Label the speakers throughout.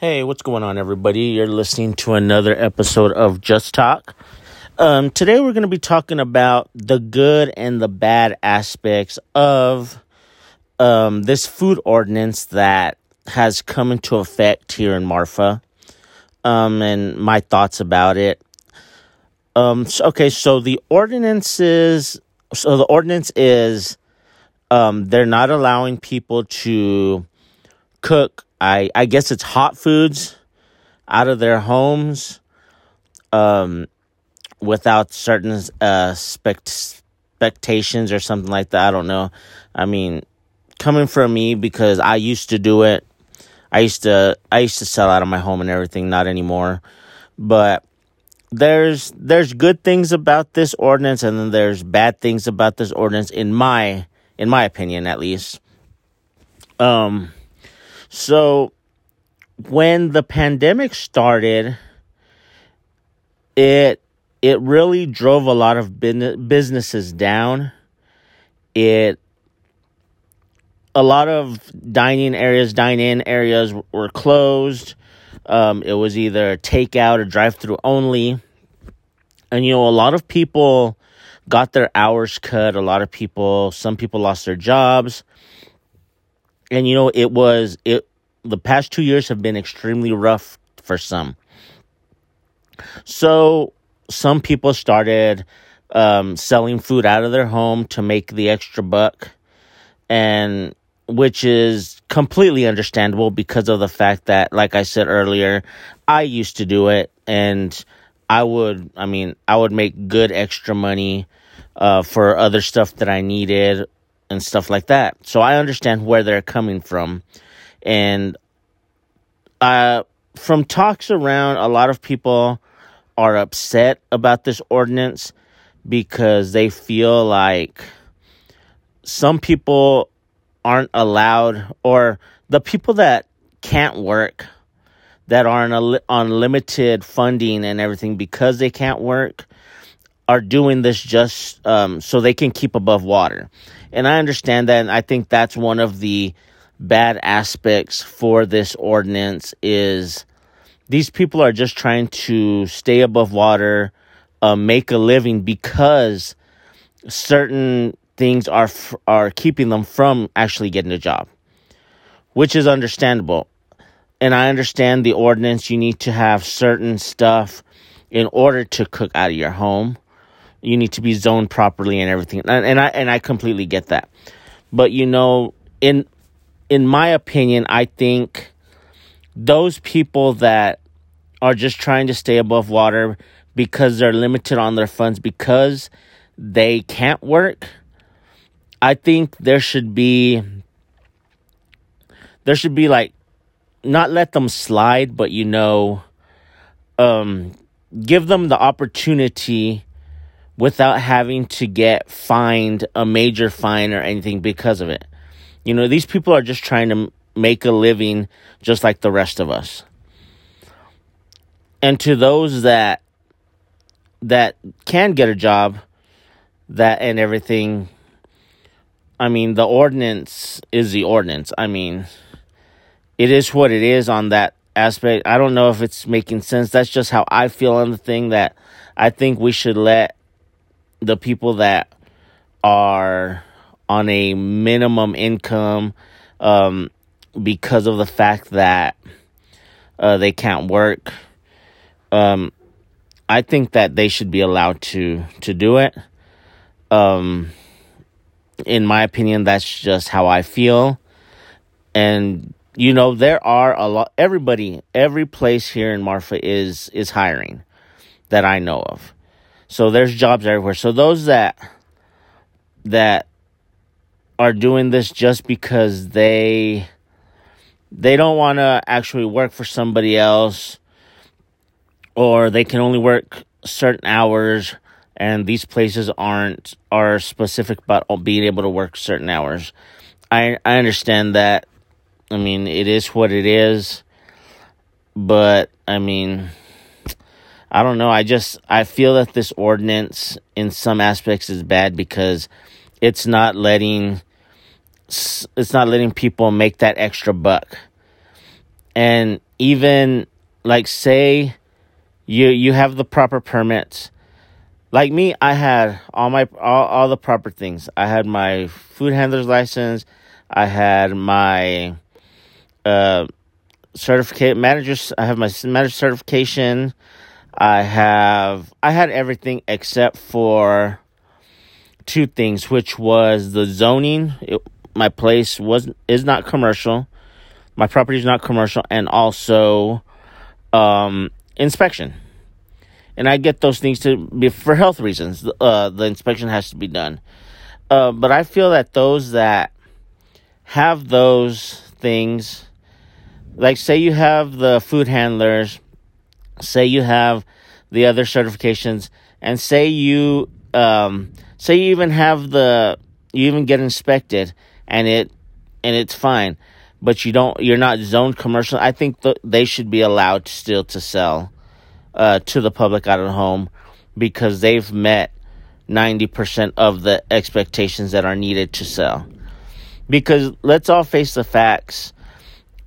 Speaker 1: Hey, what's going on, everybody? You're listening to another episode of Just Talk. Um, today, we're going to be talking about the good and the bad aspects of um, this food ordinance that has come into effect here in Marfa um, and my thoughts about it. Um, so, okay, so the ordinances, so the ordinance is um, they're not allowing people to cook I I guess it's hot foods out of their homes um without certain uh spect- expectations or something like that. I don't know. I mean, coming from me because I used to do it. I used to I used to sell out of my home and everything, not anymore. But there's there's good things about this ordinance and then there's bad things about this ordinance in my in my opinion at least. Um so when the pandemic started, it it really drove a lot of businesses down. It a lot of dining areas, dine-in areas were closed. Um, it was either takeout or drive-through only, and you know a lot of people got their hours cut. A lot of people, some people lost their jobs and you know it was it the past two years have been extremely rough for some. So some people started um, selling food out of their home to make the extra buck and which is completely understandable because of the fact that like i said earlier i used to do it and i would i mean i would make good extra money uh, for other stuff that i needed and stuff like that. So I understand where they're coming from. And uh, from talks around, a lot of people are upset about this ordinance because they feel like some people aren't allowed, or the people that can't work, that are on, on limited funding and everything because they can't work, are doing this just um, so they can keep above water. And I understand that. And I think that's one of the bad aspects for this ordinance is these people are just trying to stay above water, uh, make a living because certain things are are keeping them from actually getting a job, which is understandable. And I understand the ordinance. You need to have certain stuff in order to cook out of your home you need to be zoned properly and everything. And, and i and i completely get that. But you know in in my opinion i think those people that are just trying to stay above water because they're limited on their funds because they can't work i think there should be there should be like not let them slide but you know um give them the opportunity without having to get fined a major fine or anything because of it. You know, these people are just trying to make a living just like the rest of us. And to those that that can get a job that and everything I mean, the ordinance is the ordinance. I mean, it is what it is on that aspect. I don't know if it's making sense. That's just how I feel on the thing that I think we should let the people that are on a minimum income um, because of the fact that uh, they can't work. Um, I think that they should be allowed to to do it. Um, in my opinion, that's just how I feel. And you know, there are a lot. Everybody, every place here in Marfa is is hiring that I know of. So there's jobs everywhere. So those that that are doing this just because they they don't want to actually work for somebody else or they can only work certain hours and these places aren't are specific about being able to work certain hours. I I understand that. I mean, it is what it is. But I mean, I don't know. I just I feel that this ordinance in some aspects is bad because it's not letting it's not letting people make that extra buck. And even like say you you have the proper permits like me i had all my all, all the proper things i had my food handler's license i had my uh certificate managers i have my manager certification i have i had everything except for two things which was the zoning it, my place was is not commercial my property is not commercial and also um inspection and I get those things to be for health reasons. Uh, the inspection has to be done. Uh, but I feel that those that have those things, like say you have the food handlers, say you have the other certifications, and say you um, say you even have the you even get inspected and it and it's fine, but you don't you're not zoned commercial. I think th- they should be allowed still to sell uh, to the public out of home because they've met 90% of the expectations that are needed to sell. Because let's all face the facts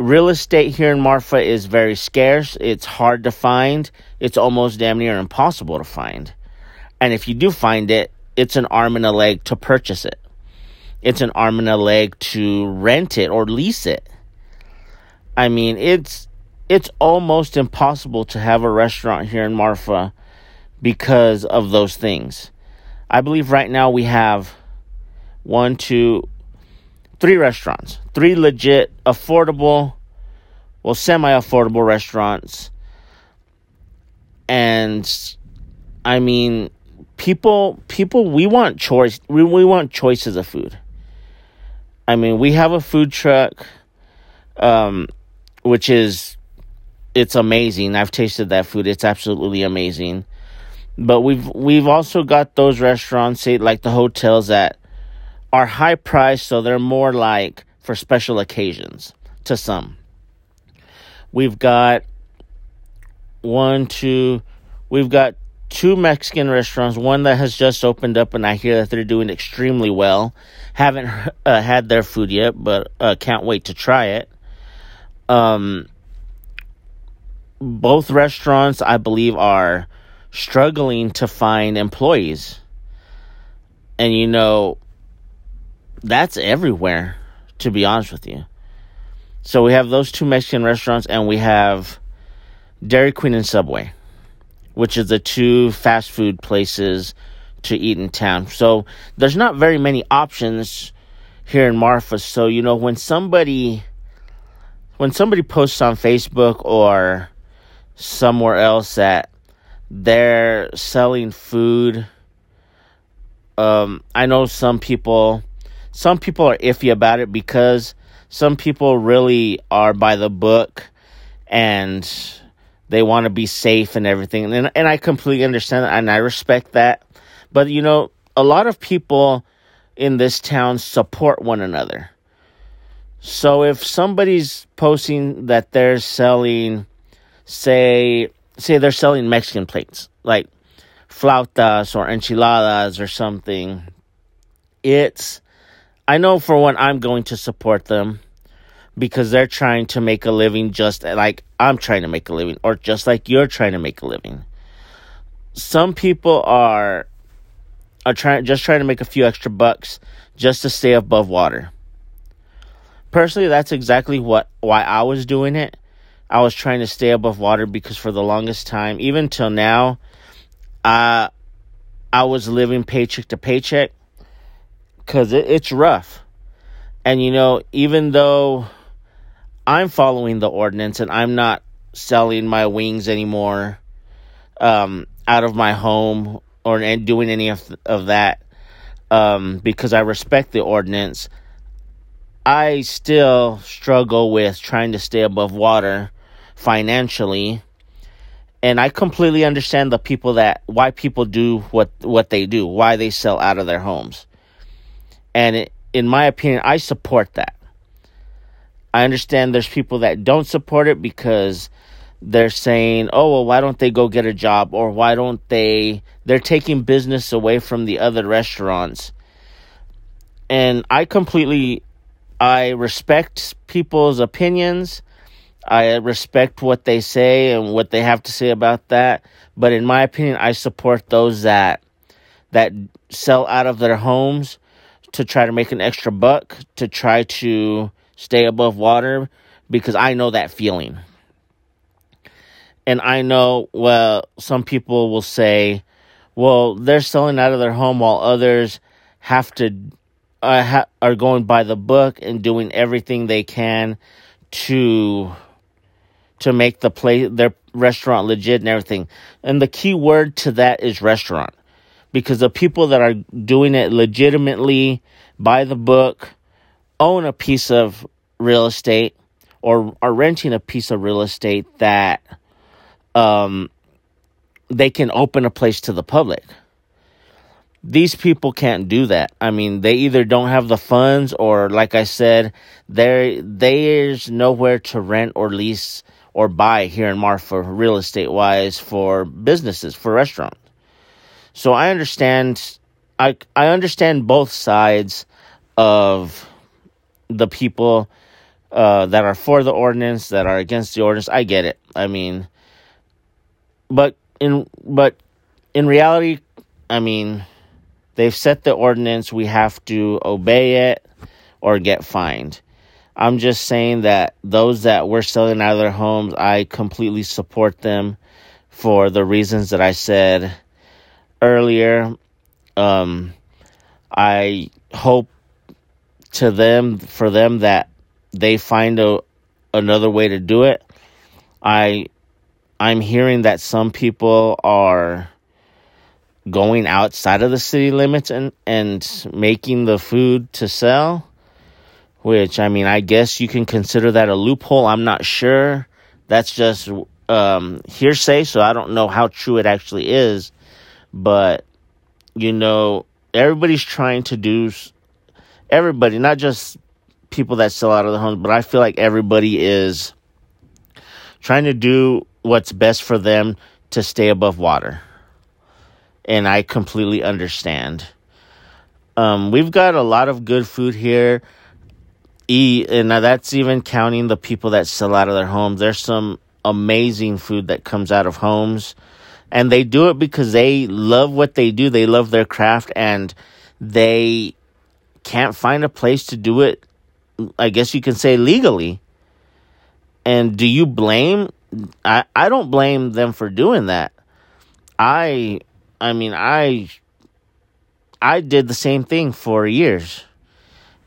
Speaker 1: real estate here in Marfa is very scarce, it's hard to find, it's almost damn near impossible to find. And if you do find it, it's an arm and a leg to purchase it. It's an arm and a leg to rent it or lease it. I mean, it's it's almost impossible to have a restaurant here in Marfa because of those things. I believe right now we have one, two, three restaurants, three legit, affordable, well, semi affordable restaurants. And I mean, people, people, we want choice, we, we want choices of food. I mean, we have a food truck, um, which is it's amazing. I've tasted that food. It's absolutely amazing. But we've we've also got those restaurants, say like the hotels that are high priced, so they're more like for special occasions to some. We've got one, two, we've got two Mexican restaurants. One that has just opened up, and I hear that they're doing extremely well. Haven't uh, had their food yet, but uh, can't wait to try it. Um, both restaurants, I believe, are struggling to find employees. And you know, that's everywhere, to be honest with you. So we have those two Mexican restaurants, and we have Dairy Queen and Subway, which is the two fast food places to eat in town. So there's not very many options here in Marfa. So you know, when somebody when somebody posts on Facebook or somewhere else that they're selling food. Um, I know some people, some people are iffy about it because some people really are by the book and they want to be safe and everything. And, and I completely understand that and I respect that. But, you know, a lot of people in this town support one another. So if somebody's posting that they're selling say say they're selling Mexican plates like flautas or enchiladas or something. It's I know for one I'm going to support them because they're trying to make a living just like I'm trying to make a living or just like you're trying to make a living. Some people are are trying just trying to make a few extra bucks just to stay above water. Personally, that's exactly what why I was doing it I was trying to stay above water because for the longest time, even till now, uh, I was living paycheck to paycheck because it, it's rough. And you know, even though I'm following the ordinance and I'm not selling my wings anymore um, out of my home or and doing any of, of that um, because I respect the ordinance, I still struggle with trying to stay above water financially and I completely understand the people that why people do what what they do, why they sell out of their homes. And in my opinion, I support that. I understand there's people that don't support it because they're saying, "Oh, well, why don't they go get a job or why don't they they're taking business away from the other restaurants." And I completely I respect people's opinions I respect what they say and what they have to say about that. But in my opinion, I support those that that sell out of their homes to try to make an extra buck, to try to stay above water, because I know that feeling. And I know, well, some people will say, well, they're selling out of their home while others have to uh, ha- are going by the book and doing everything they can to to make the place their restaurant legit and everything. And the key word to that is restaurant. Because the people that are doing it legitimately by the book own a piece of real estate or are renting a piece of real estate that um they can open a place to the public. These people can't do that. I mean, they either don't have the funds or like I said, there there's nowhere to rent or lease or buy here in Marfa real estate wise for businesses, for restaurants. So I understand I I understand both sides of the people uh, that are for the ordinance, that are against the ordinance. I get it. I mean, but in but in reality, I mean, they've set the ordinance. We have to obey it or get fined. I'm just saying that those that were selling out of their homes, I completely support them for the reasons that I said earlier. Um, I hope to them for them that they find a another way to do it. I I'm hearing that some people are going outside of the city limits and and making the food to sell which I mean, I guess you can consider that a loophole. I'm not sure. That's just um, hearsay, so I don't know how true it actually is. But you know, everybody's trying to do everybody, not just people that sell out of the homes, but I feel like everybody is trying to do what's best for them to stay above water. And I completely understand. Um, we've got a lot of good food here eat, and now that's even counting the people that sell out of their homes. There's some amazing food that comes out of homes, and they do it because they love what they do. They love their craft, and they can't find a place to do it. I guess you can say legally. And do you blame? I I don't blame them for doing that. I I mean I I did the same thing for years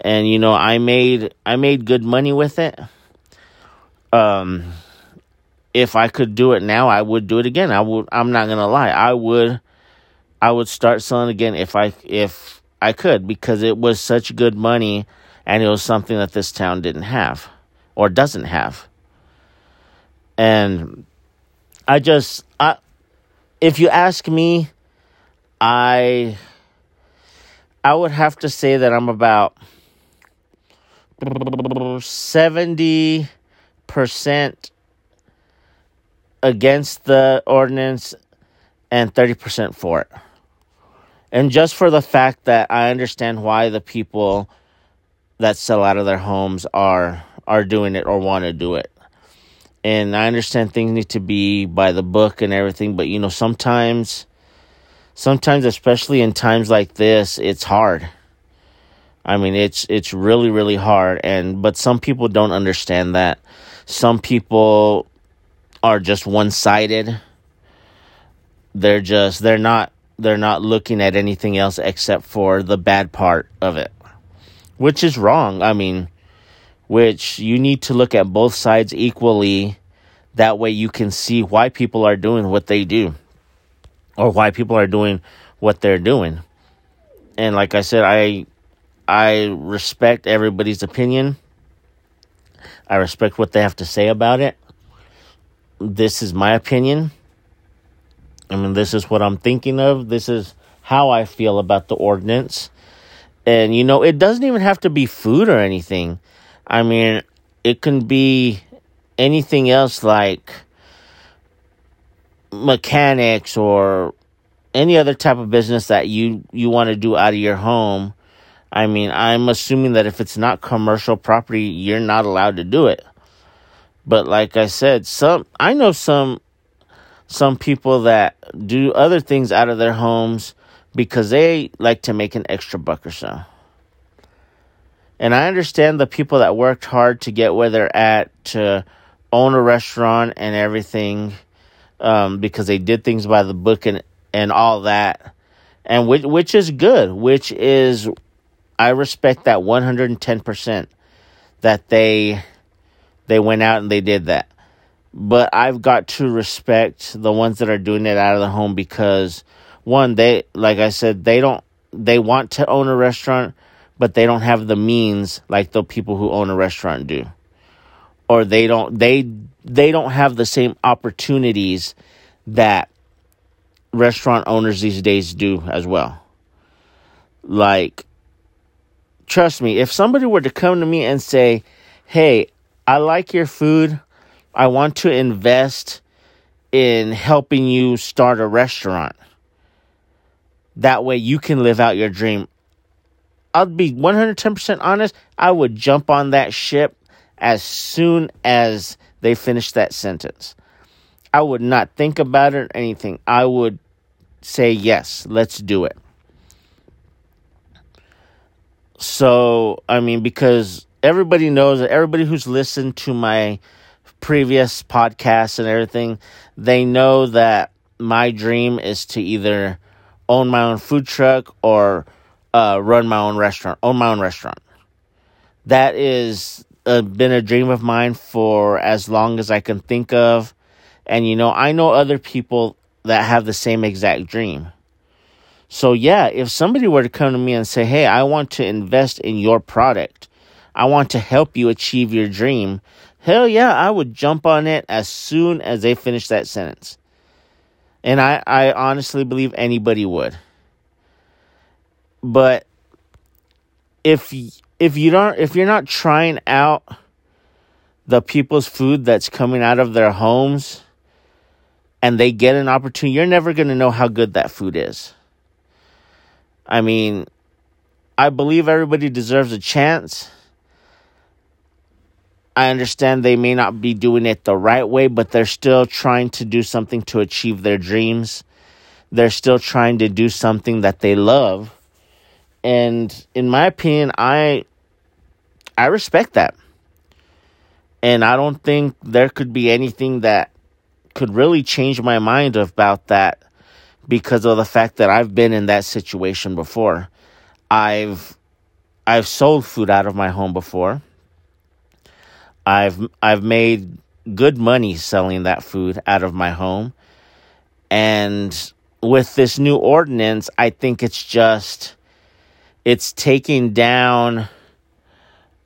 Speaker 1: and you know I made I made good money with it. Um, if I could do it now, I would do it again. I would. I'm not gonna lie. I would. I would start selling again if I if I could because it was such good money and it was something that this town didn't have or doesn't have. And I just I if you ask me, I I would have to say that I'm about 70% against the ordinance and 30% for it. And just for the fact that I understand why the people that sell out of their homes are are doing it or want to do it. And I understand things need to be by the book and everything, but you know, sometimes sometimes especially in times like this, it's hard I mean, it's it's really really hard, and but some people don't understand that. Some people are just one sided. They're just they're not they're not looking at anything else except for the bad part of it, which is wrong. I mean, which you need to look at both sides equally. That way, you can see why people are doing what they do, or why people are doing what they're doing. And like I said, I I respect everybody's opinion. I respect what they have to say about it. This is my opinion. I mean, this is what I'm thinking of. This is how I feel about the ordinance. And, you know, it doesn't even have to be food or anything. I mean, it can be anything else like mechanics or any other type of business that you, you want to do out of your home I mean, I'm assuming that if it's not commercial property, you're not allowed to do it. But like I said, some I know some some people that do other things out of their homes because they like to make an extra buck or so. And I understand the people that worked hard to get where they're at to own a restaurant and everything um, because they did things by the book and, and all that. And which, which is good, which is, I respect that 110% that they, they went out and they did that. But I've got to respect the ones that are doing it out of the home because one, they, like I said, they don't, they want to own a restaurant but they don't have the means like the people who own a restaurant do or they don't they they don't have the same opportunities that restaurant owners these days do as well like trust me if somebody were to come to me and say hey i like your food i want to invest in helping you start a restaurant that way you can live out your dream I'll be 110% honest, I would jump on that ship as soon as they finish that sentence. I would not think about it or anything. I would say, yes, let's do it. So, I mean, because everybody knows that everybody who's listened to my previous podcasts and everything, they know that my dream is to either own my own food truck or uh, run my own restaurant, own my own restaurant. That is uh, been a dream of mine for as long as I can think of. And you know, I know other people that have the same exact dream. So yeah, if somebody were to come to me and say, "Hey, I want to invest in your product. I want to help you achieve your dream." Hell yeah, I would jump on it as soon as they finish that sentence. And I, I honestly believe anybody would. But if if you don't if you're not trying out the people's food that's coming out of their homes and they get an opportunity, you're never going to know how good that food is. I mean, I believe everybody deserves a chance. I understand they may not be doing it the right way, but they're still trying to do something to achieve their dreams. They're still trying to do something that they love and in my opinion, I I respect that. And I don't think there could be anything that could really change my mind about that because of the fact that I've been in that situation before. I've I've sold food out of my home before. I've I've made good money selling that food out of my home. And with this new ordinance, I think it's just it's taking down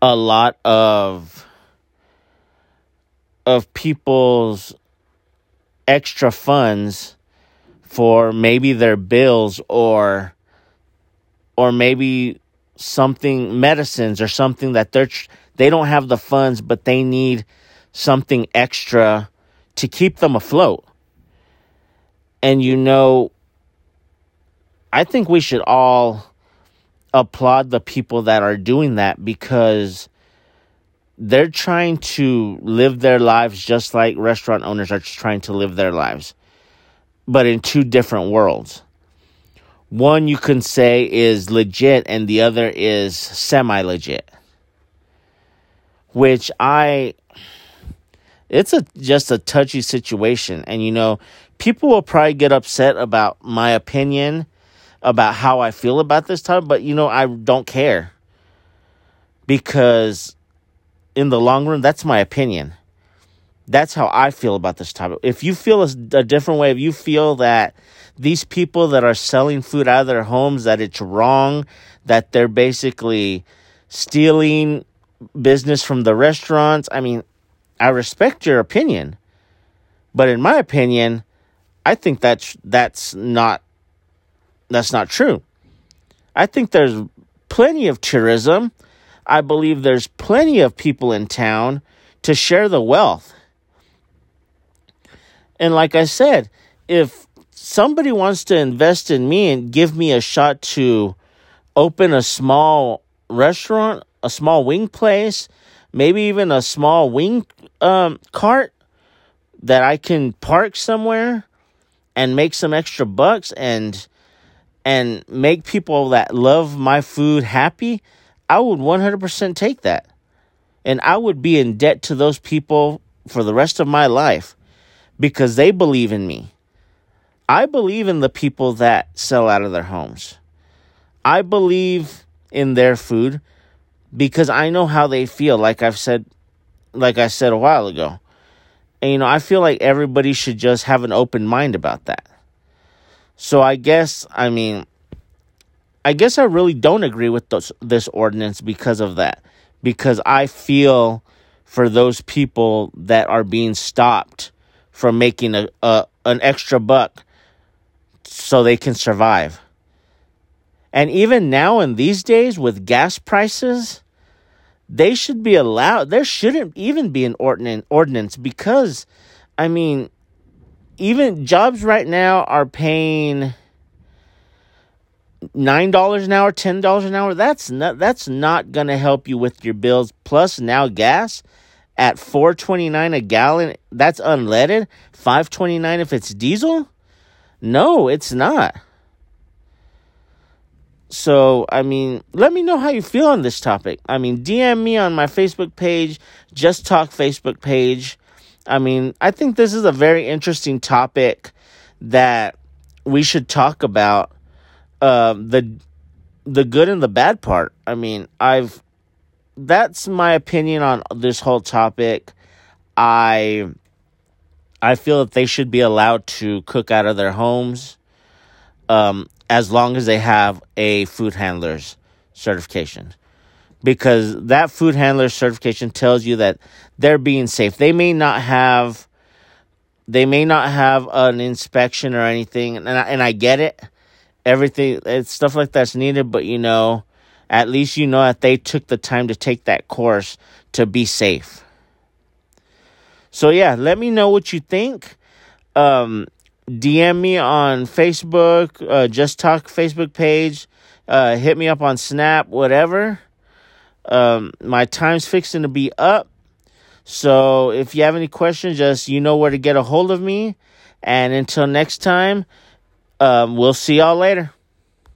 Speaker 1: a lot of of people's extra funds for maybe their bills or or maybe something medicines or something that they're they don't have the funds but they need something extra to keep them afloat and you know i think we should all applaud the people that are doing that because they're trying to live their lives just like restaurant owners are trying to live their lives, but in two different worlds. One you can say is legit, and the other is semi legit. Which I, it's a just a touchy situation, and you know, people will probably get upset about my opinion about how I feel about this topic, but you know, I don't care. Because in the long run, that's my opinion. That's how I feel about this topic. If you feel a, a different way, if you feel that these people that are selling food out of their homes, that it's wrong, that they're basically stealing business from the restaurants, I mean, I respect your opinion. But in my opinion, I think that's that's not that's not true. I think there's plenty of tourism. I believe there's plenty of people in town to share the wealth. And like I said, if somebody wants to invest in me and give me a shot to open a small restaurant, a small wing place, maybe even a small wing um, cart that I can park somewhere and make some extra bucks and and make people that love my food happy, I would 100% take that. And I would be in debt to those people for the rest of my life because they believe in me. I believe in the people that sell out of their homes. I believe in their food because I know how they feel like I've said like I said a while ago. And you know, I feel like everybody should just have an open mind about that. So I guess, I mean, I guess I really don't agree with this, this ordinance because of that. Because I feel for those people that are being stopped from making a, a an extra buck so they can survive. And even now in these days with gas prices, they should be allowed there shouldn't even be an ordinance because I mean even jobs right now are paying nine dollars an hour, ten dollars an hour. That's not that's not gonna help you with your bills. Plus now gas at four twenty nine a gallon. That's unleaded. Five twenty nine if it's diesel. No, it's not. So, I mean, let me know how you feel on this topic. I mean, DM me on my Facebook page, Just Talk Facebook page. I mean, I think this is a very interesting topic that we should talk about uh, the the good and the bad part. I mean, I've that's my opinion on this whole topic. I I feel that they should be allowed to cook out of their homes. Um, as long as they have a food handler's certification. Because that food handler certification tells you that they're being safe. They may not have they may not have an inspection or anything and I, and I get it. Everything it's stuff like that's needed, but you know, at least you know that they took the time to take that course to be safe. So yeah, let me know what you think. Um, DM me on Facebook, uh, Just Talk Facebook page, uh, hit me up on Snap, whatever. Um, my time's fixing to be up. So if you have any questions, just you know where to get a hold of me. And until next time, um, we'll see y'all later.